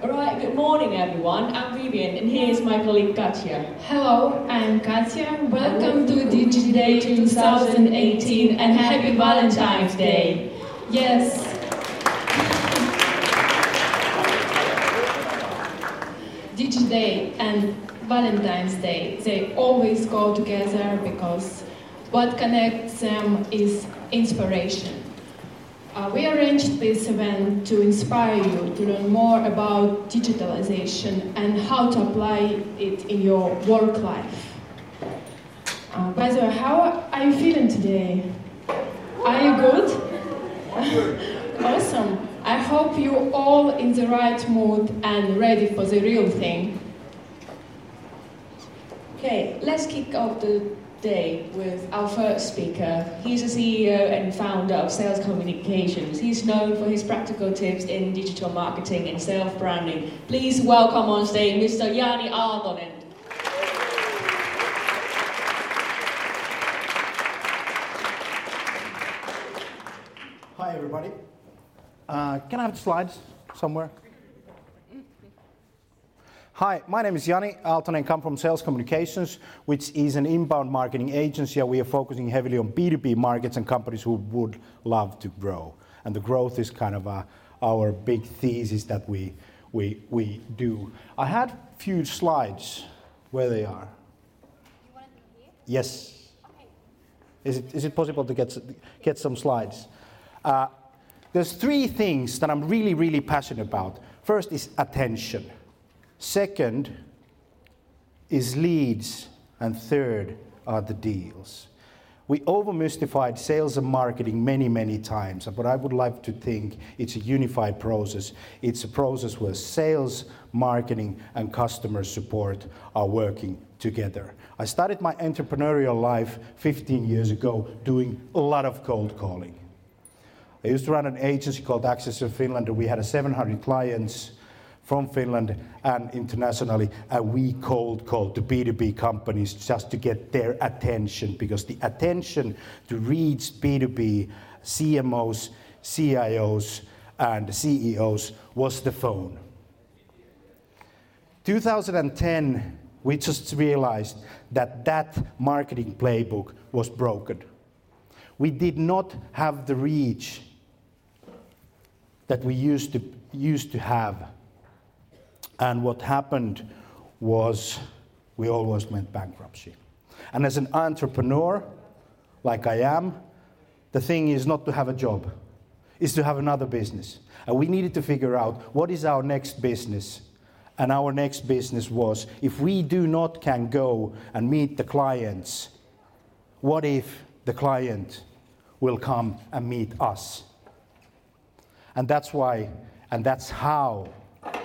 Alright, good morning everyone. I'm Vivian and here's my colleague Katja. Hello, I'm Katja. Welcome to DigiDay 2018 and happy Valentine's Day. Yes. DigiDay and Valentine's Day, they always go together because what connects them is inspiration. Uh, we arranged this event to inspire you to learn more about digitalization and how to apply it in your work life. Uh, by the way, how are you feeling today? Are you good? awesome. I hope you're all in the right mood and ready for the real thing. Okay, let's kick off the day with our first speaker. He's a CEO and founder of Sales Communications. He's known for his practical tips in digital marketing and self-branding. Please welcome on stage Mr. Jani Aaltonen. Hi everybody. Uh, can I have the slides somewhere? Hi, my name is Jani Aaltonen. I come from Sales Communications, which is an inbound marketing agency. We are focusing heavily on B2B markets and companies who would love to grow. And the growth is kind of uh, our big thesis that we, we, we do. I had a few slides. Where they are? Yes. Okay. Is it, is it possible to get, get some slides? Uh, there's three things that I'm really, really passionate about. First is attention. Second is leads, and third are the deals. We overmystified sales and marketing many, many times, but I would like to think it's a unified process. It's a process where sales, marketing, and customer support are working together. I started my entrepreneurial life 15 years ago doing a lot of cold calling. I used to run an agency called Access in Finland, and we had 700 clients from Finland and internationally, and we cold called to B2B companies just to get their attention because the attention to reach B2B CMOs, CIOs, and CEOs was the phone. 2010, we just realized that that marketing playbook was broken. We did not have the reach that we used to, used to have and what happened was we almost went bankruptcy. And as an entrepreneur, like I am, the thing is not to have a job, is to have another business. And we needed to figure out what is our next business. And our next business was if we do not can go and meet the clients, what if the client will come and meet us? And that's why, and that's how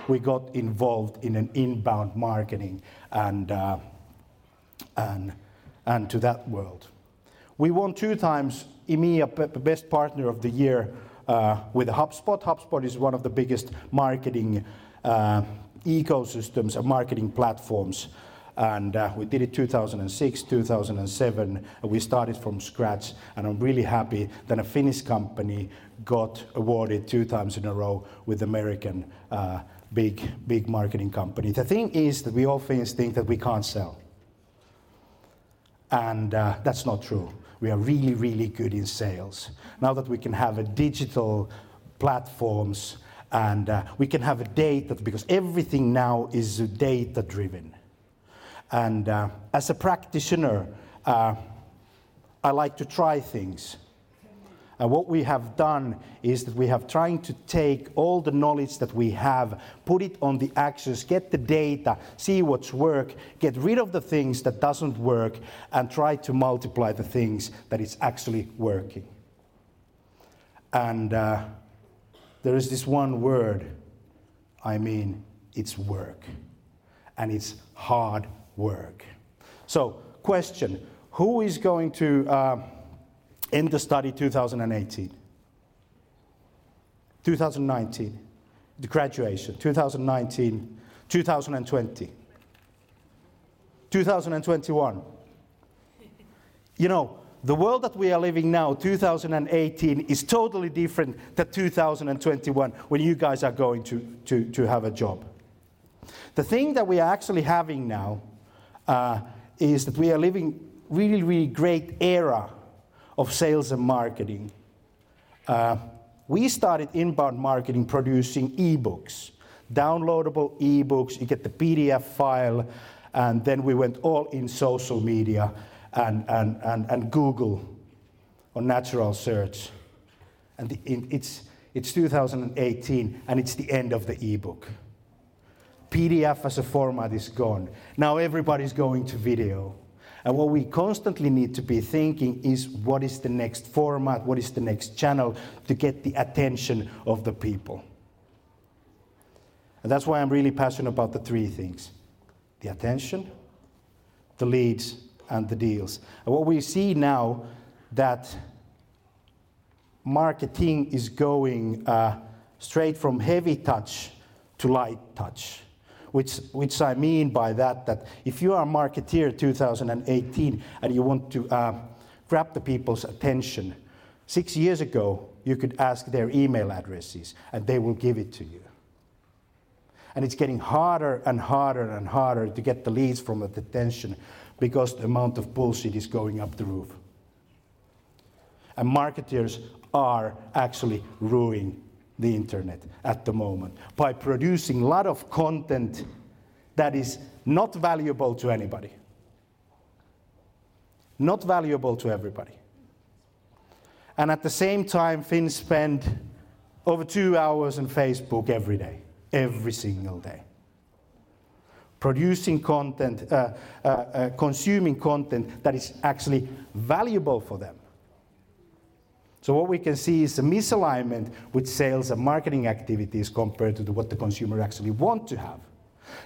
we got involved in an inbound marketing and, uh, and, and to that world. We won two times EMEA Best Partner of the Year uh, with HubSpot. HubSpot is one of the biggest marketing uh, ecosystems and marketing platforms And uh, we did it 2006, 2007, and we started from scratch. And I'm really happy that a Finnish company got awarded two times in a row with American uh, big, big marketing company. The thing is that we often think that we can't sell. And uh, that's not true. We are really, really good in sales. Now that we can have a digital platforms and uh, we can have a data because everything now is data driven. And uh, as a practitioner, uh, I like to try things. And what we have done is that we have trying to take all the knowledge that we have, put it on the actions, get the data, see what's work, get rid of the things that doesn't work, and try to multiply the things that is actually working. And uh, there is this one word, I mean, it's work. And it's hard work. So, question Who is going to uh, end the study 2018? 2019, the graduation, 2019, 2020, 2021. You know, the world that we are living now, 2018, is totally different than 2021 when you guys are going to, to, to have a job. The thing that we are actually having now uh, is that we are living really, really great era of sales and marketing. Uh, we started inbound marketing producing ebooks, downloadable ebooks. You get the PDF file, and then we went all in social media and, and, and, and Google on natural search. And the, it's, it's 2018, and it's the end of the ebook. PDF as a format is gone. Now everybody's going to video. And what we constantly need to be thinking is what is the next format, what is the next channel to get the attention of the people. And that's why I'm really passionate about the three things the attention, the leads, and the deals. And what we see now that marketing is going uh, straight from heavy touch to light touch which, which I mean by that, that if you are a marketeer 2018 and you want to uh, grab the people's attention, six years ago, you could ask their email addresses and they will give it to you. And it's getting harder and harder and harder to get the leads from the attention because the amount of bullshit is going up the roof. And marketers are actually ruining the internet at the moment by producing a lot of content that is not valuable to anybody. Not valuable to everybody. And at the same time, Finns spend over two hours on Facebook every day, every single day. Producing content, uh, uh, uh, consuming content that is actually valuable for them. So what we can see is a misalignment with sales and marketing activities compared to what the consumer actually want to have.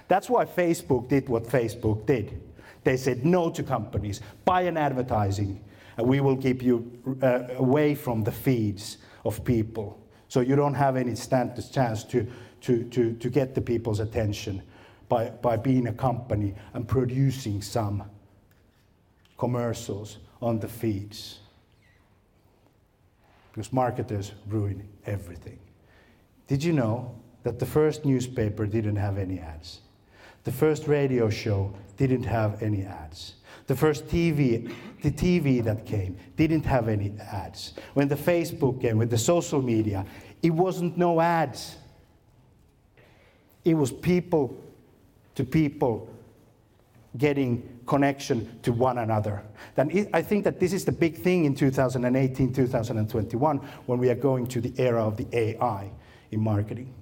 That's why Facebook did what Facebook did. They said no to companies, buy an advertising, and we will keep you uh, away from the feeds of people. So you don't have any stand chance to, to, to, to get the people's attention by, by being a company and producing some commercials on the feeds because marketers ruin everything. Did you know that the first newspaper didn't have any ads? The first radio show didn't have any ads. The first TV, the TV that came didn't have any ads. When the Facebook came, with the social media, it wasn't no ads. It was people to people getting connection to one another. Then I think that this is the big thing in 2018, 2021, when we are going to the era of the AI in marketing.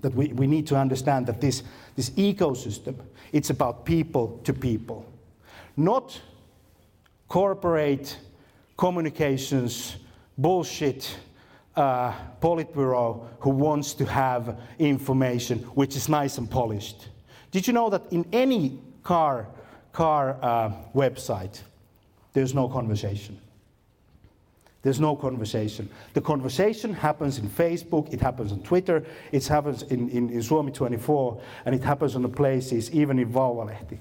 That we, we need to understand that this, this ecosystem, it's about people to people, not corporate communications, bullshit, uh, Politburo who wants to have information which is nice and polished. Did you know that in any car, car uh, website, there's no conversation. There's no conversation. The conversation happens in Facebook, it happens on Twitter, it happens in, in, in Suomi 24, and it happens on the places, even in Vauvalehti.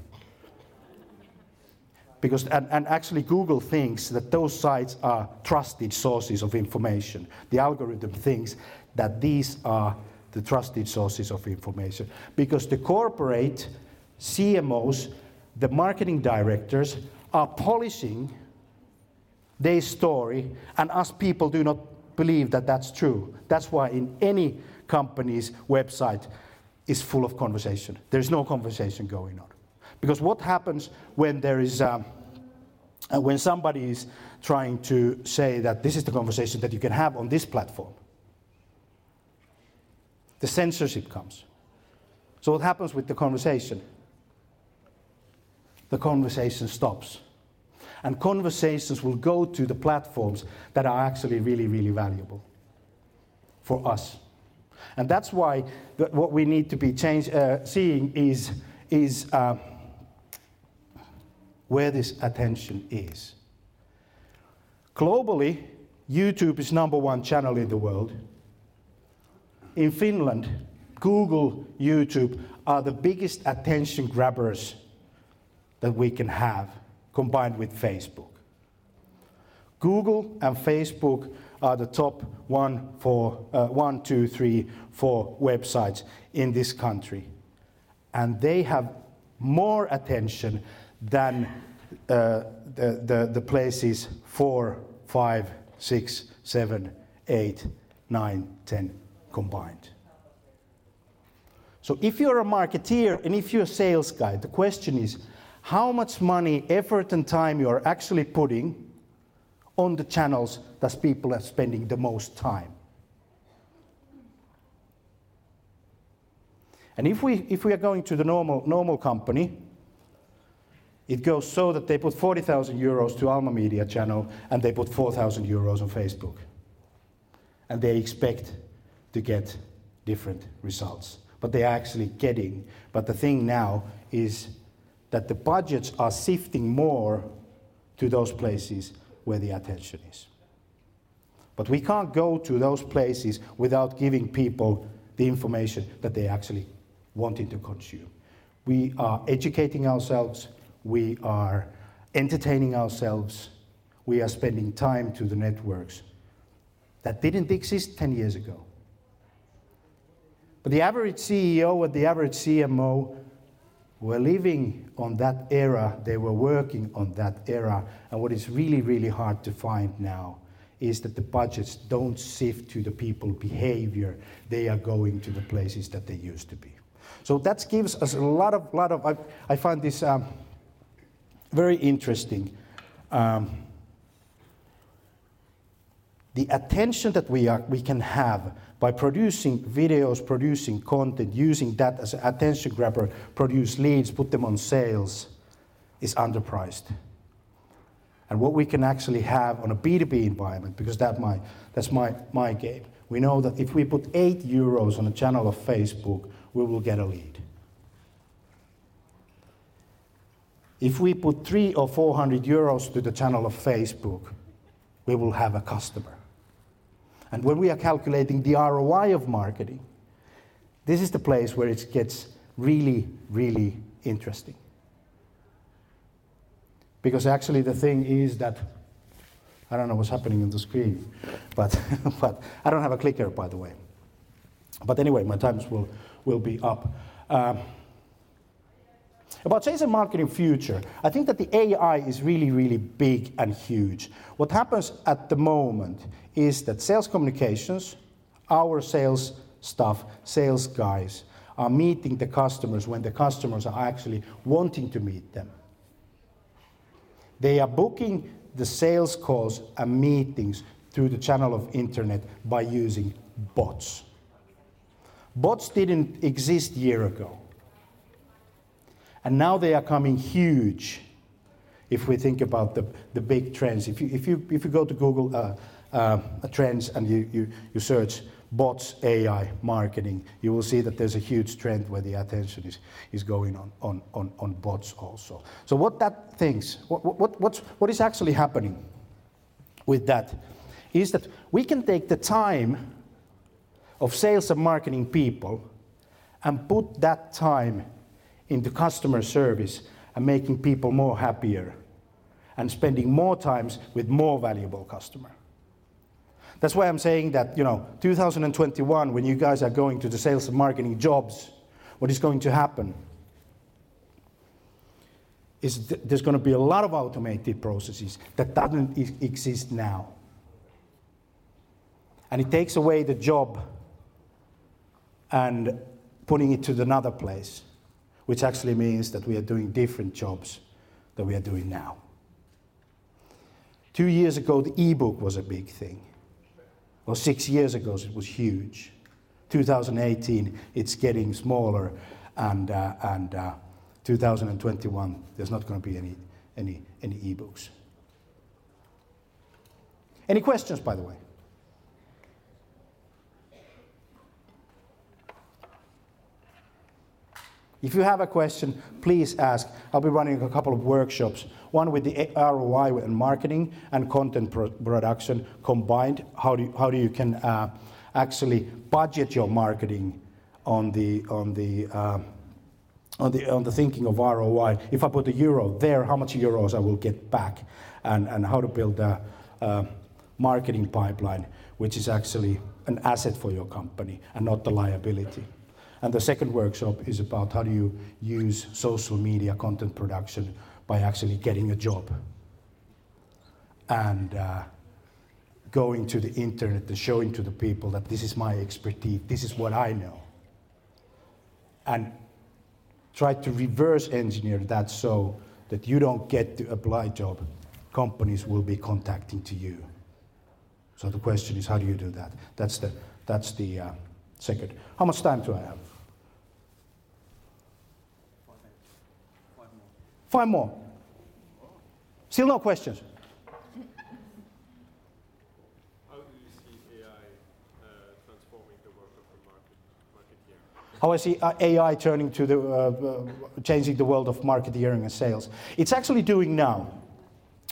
because and, and, actually google thinks that those sites are trusted sources of information the algorithm thinks that these are the trusted sources of information because the corporate cmos the marketing directors are polishing their story and us people do not believe that that's true that's why in any company's website is full of conversation there's no conversation going on because what happens when there is, um, uh, when somebody is trying to say that this is the conversation that you can have on this platform? The censorship comes. So what happens with the conversation? The conversation stops. And conversations will go to the platforms that are actually really, really valuable for us. And that's why the, what we need to be change, uh, seeing is, is uh, where this attention is. Globally, YouTube is number one channel in the world. In Finland, Google, YouTube are the biggest attention grabbers that we can have combined with Facebook. Google and Facebook are the top one, four, uh, one, two, three, four websites in this country. And they have more attention than uh, the, the, the places four, five, six, seven, eight, nine, ten combined. So if you're a marketeer and if you're a sales guy, the question is how much money, effort, and time you are actually putting on the channels that people are spending the most time. And if we, if we are going to the normal, normal company, it goes so that they put 40,000 euros to Alma Media channel and they put 4,000 euros on Facebook. And they expect to get different results. But they are actually getting. But the thing now is that the budgets are shifting more to those places where the attention is. But we can't go to those places without giving people the information that they actually wanting to consume. We are educating ourselves, we are entertaining ourselves, we are spending time to the networks that didn't exist 10 years ago. But the average CEO and the average CMO were living on that era, they were working on that era, and what is really, really hard to find now is that the budgets don't sift to the people behavior, they are going to the places that they used to be. So that gives us a lot of, lot of I, I find this um, very interesting. Um, the attention that we, are, we can have by producing videos, producing content, using that as an attention grabber, produce leads, put them on sales, is underpriced. And what we can actually have on a B2B environment, because that my, that's my, my game, we know that if we put 8 euros on a channel of Facebook, we will get a lead. If we put three or 400 euros to the channel of Facebook, we will have a customer. And when we are calculating the ROI of marketing, this is the place where it gets really, really interesting. Because actually, the thing is that I don't know what's happening on the screen, but, but I don't have a clicker, by the way. But anyway, my times will, will be up. Um, about sales and marketing future, I think that the AI is really, really big and huge. What happens at the moment is that sales communications, our sales staff, sales guys, are meeting the customers when the customers are actually wanting to meet them. They are booking the sales calls and meetings through the channel of internet by using bots. Bots didn't exist year ago. And now they are coming huge if we think about the, the big trends. If you, if, you, if you go to Google uh, uh, trends and you, you, you search bots, AI, marketing, you will see that there's a huge trend where the attention is, is going on, on, on, on bots also. So what that thinks, what, what, what's, what is actually happening with that is that we can take the time of sales and marketing people and put that time into customer service and making people more happier and spending more times with more valuable customer. That's why I'm saying that, you know, 2021, when you guys are going to the sales and marketing jobs, what is going to happen is th- there's going to be a lot of automated processes that doesn't e- exist now. And it takes away the job and putting it to another place, which actually means that we are doing different jobs than we are doing now. Two years ago, the e-book was a big thing. Or six years ago, it was huge. 2018, it's getting smaller, and, uh, and uh, 2021, there's not going to be any, any, any e-books. Any questions, by the way? If you have a question, please ask. I'll be running a couple of workshops, one with the ROI and marketing and content pro- production combined. How do you, how do you can uh, actually budget your marketing on the on the uh, on the on the thinking of ROI? If I put a euro there, how much euros I will get back, and and how to build a, a marketing pipeline, which is actually an asset for your company and not the liability. And the second workshop is about how do you use social media content production by actually getting a job and uh, going to the internet and showing to the people that this is my expertise, this is what I know. And try to reverse engineer that so that you don't get to apply job, companies will be contacting to you. So the question is, how do you do that? That's the, that's the uh, second. How much time do I have? Five more. Still no questions? how do you see AI uh, transforming the work of the market, marketeer? How I see AI turning to the, uh, uh, changing the world of marketeering and sales. It's actually doing now.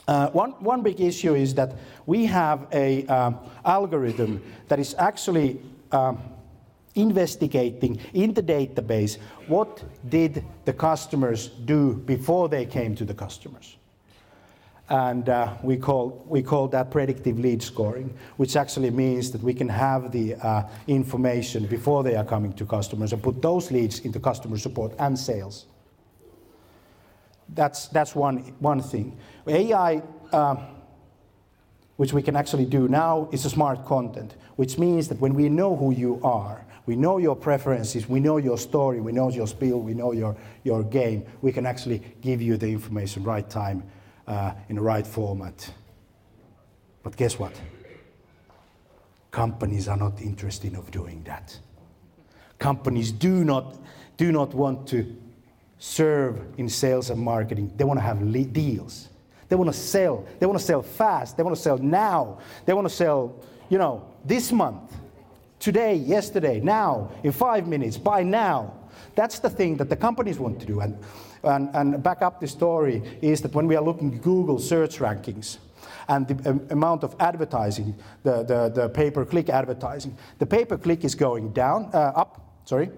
Uh, one, one big issue is that we have a um, algorithm that is actually um, investigating in the database what did the customers do before they came to the customers and uh, we, call, we call that predictive lead scoring, which actually means that we can have the uh, information before they are coming to customers and put those leads into customer support and sales. That's, that's one, one thing. AI, uh, which we can actually do now, is a smart content, which means that when we know who you are, we know your preferences, we know your story, we know your spiel, we know your, your game, we can actually give you the information right time uh, in the right format. But guess what? Companies are not interested of doing that. Companies do not, do not want to serve in sales and marketing. They want to have le- deals. They want to sell. They want to sell fast. They want to sell now. They want to sell, you know, this month, today, yesterday, now, in five minutes, by now. That's the thing that the companies want to do. And and, and back up the story is that when we are looking at Google search rankings, and the um, amount of advertising, the, the, the pay-per-click advertising. The pay-per-click is going down, uh, up, sorry,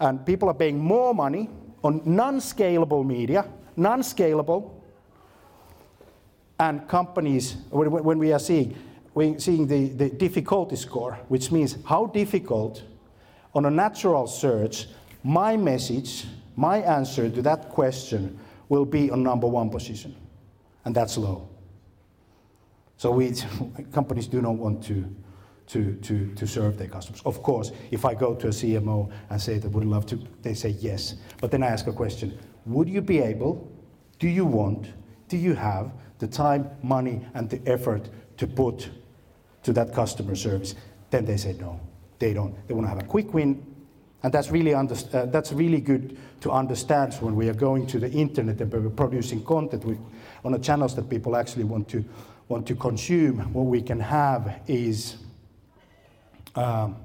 and people are paying more money on non-scalable media, non-scalable, and companies, when, when we are seeing, we're seeing the, the difficulty score, which means how difficult on a natural search my message my answer to that question will be on number one position, and that's low. So we, companies do not want to, to, to, to serve their customers. Of course, if I go to a CMO and say they would love to, they say yes. But then I ask a question, would you be able, do you want, do you have the time, money, and the effort to put to that customer service? Then they say no, they don't. They want to have a quick win, and that's really, uh, that's really good to understand when we are going to the internet and we're producing content with, on the channels that people actually want to, want to consume. What we can have is um,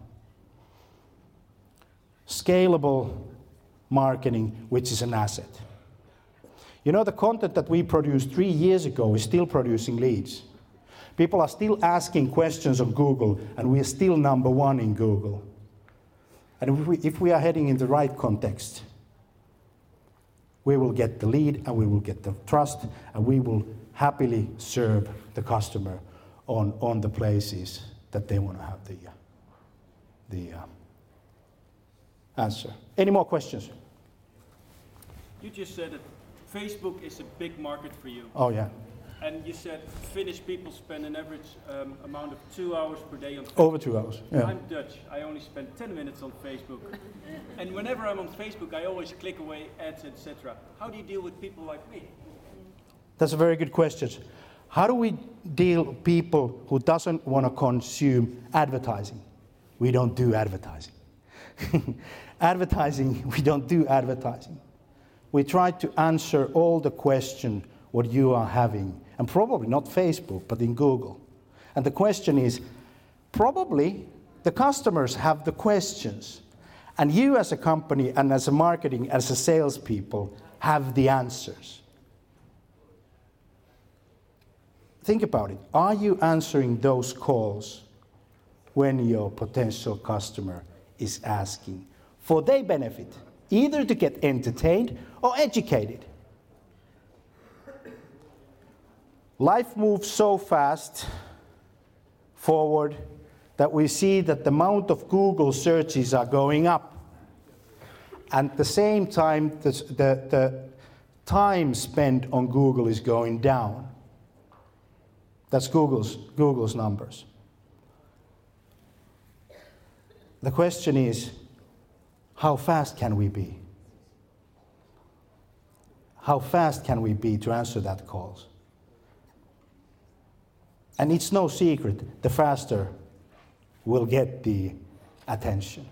scalable marketing, which is an asset. You know, the content that we produced three years ago is still producing leads. People are still asking questions on Google, and we are still number one in Google. And if we, if we are heading in the right context, we will get the lead and we will get the trust and we will happily serve the customer on, on the places that they want to have the, the uh, answer. Any more questions? You just said that Facebook is a big market for you. Oh, yeah. And you said Finnish people spend an average um, amount of two hours per day on Facebook. Over two hours, yeah. I'm Dutch. I only spend 10 minutes on Facebook. and whenever I'm on Facebook, I always click away ads, etc. How do you deal with people like me? That's a very good question. How do we deal with people who doesn't want to consume advertising? We don't do advertising. advertising, we don't do advertising. We try to answer all the question what you are having, and probably not Facebook, but in Google. And the question is, probably the customers have the questions, and you as a company and as a marketing, as a salespeople, have the answers. Think about it. Are you answering those calls when your potential customer is asking for their benefit, either to get entertained or educated? Life moves so fast forward that we see that the amount of Google searches are going up. And at the same time, the, the, the time spent on Google is going down. That's Google's, Google's numbers. The question is how fast can we be? How fast can we be to answer that calls? And it's no secret, the faster we'll get the attention.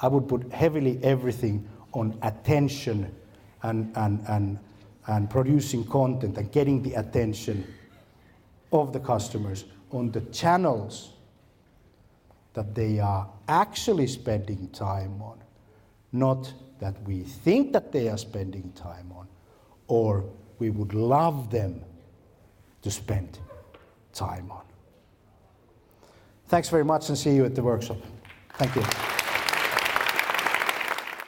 I would put heavily everything on attention and, and, and, and producing content and getting the attention of the customers on the channels that they are actually spending time on, not that we think that they are spending time on, or we would love them to spend time on. Thanks very much and see you at the workshop. Thank you.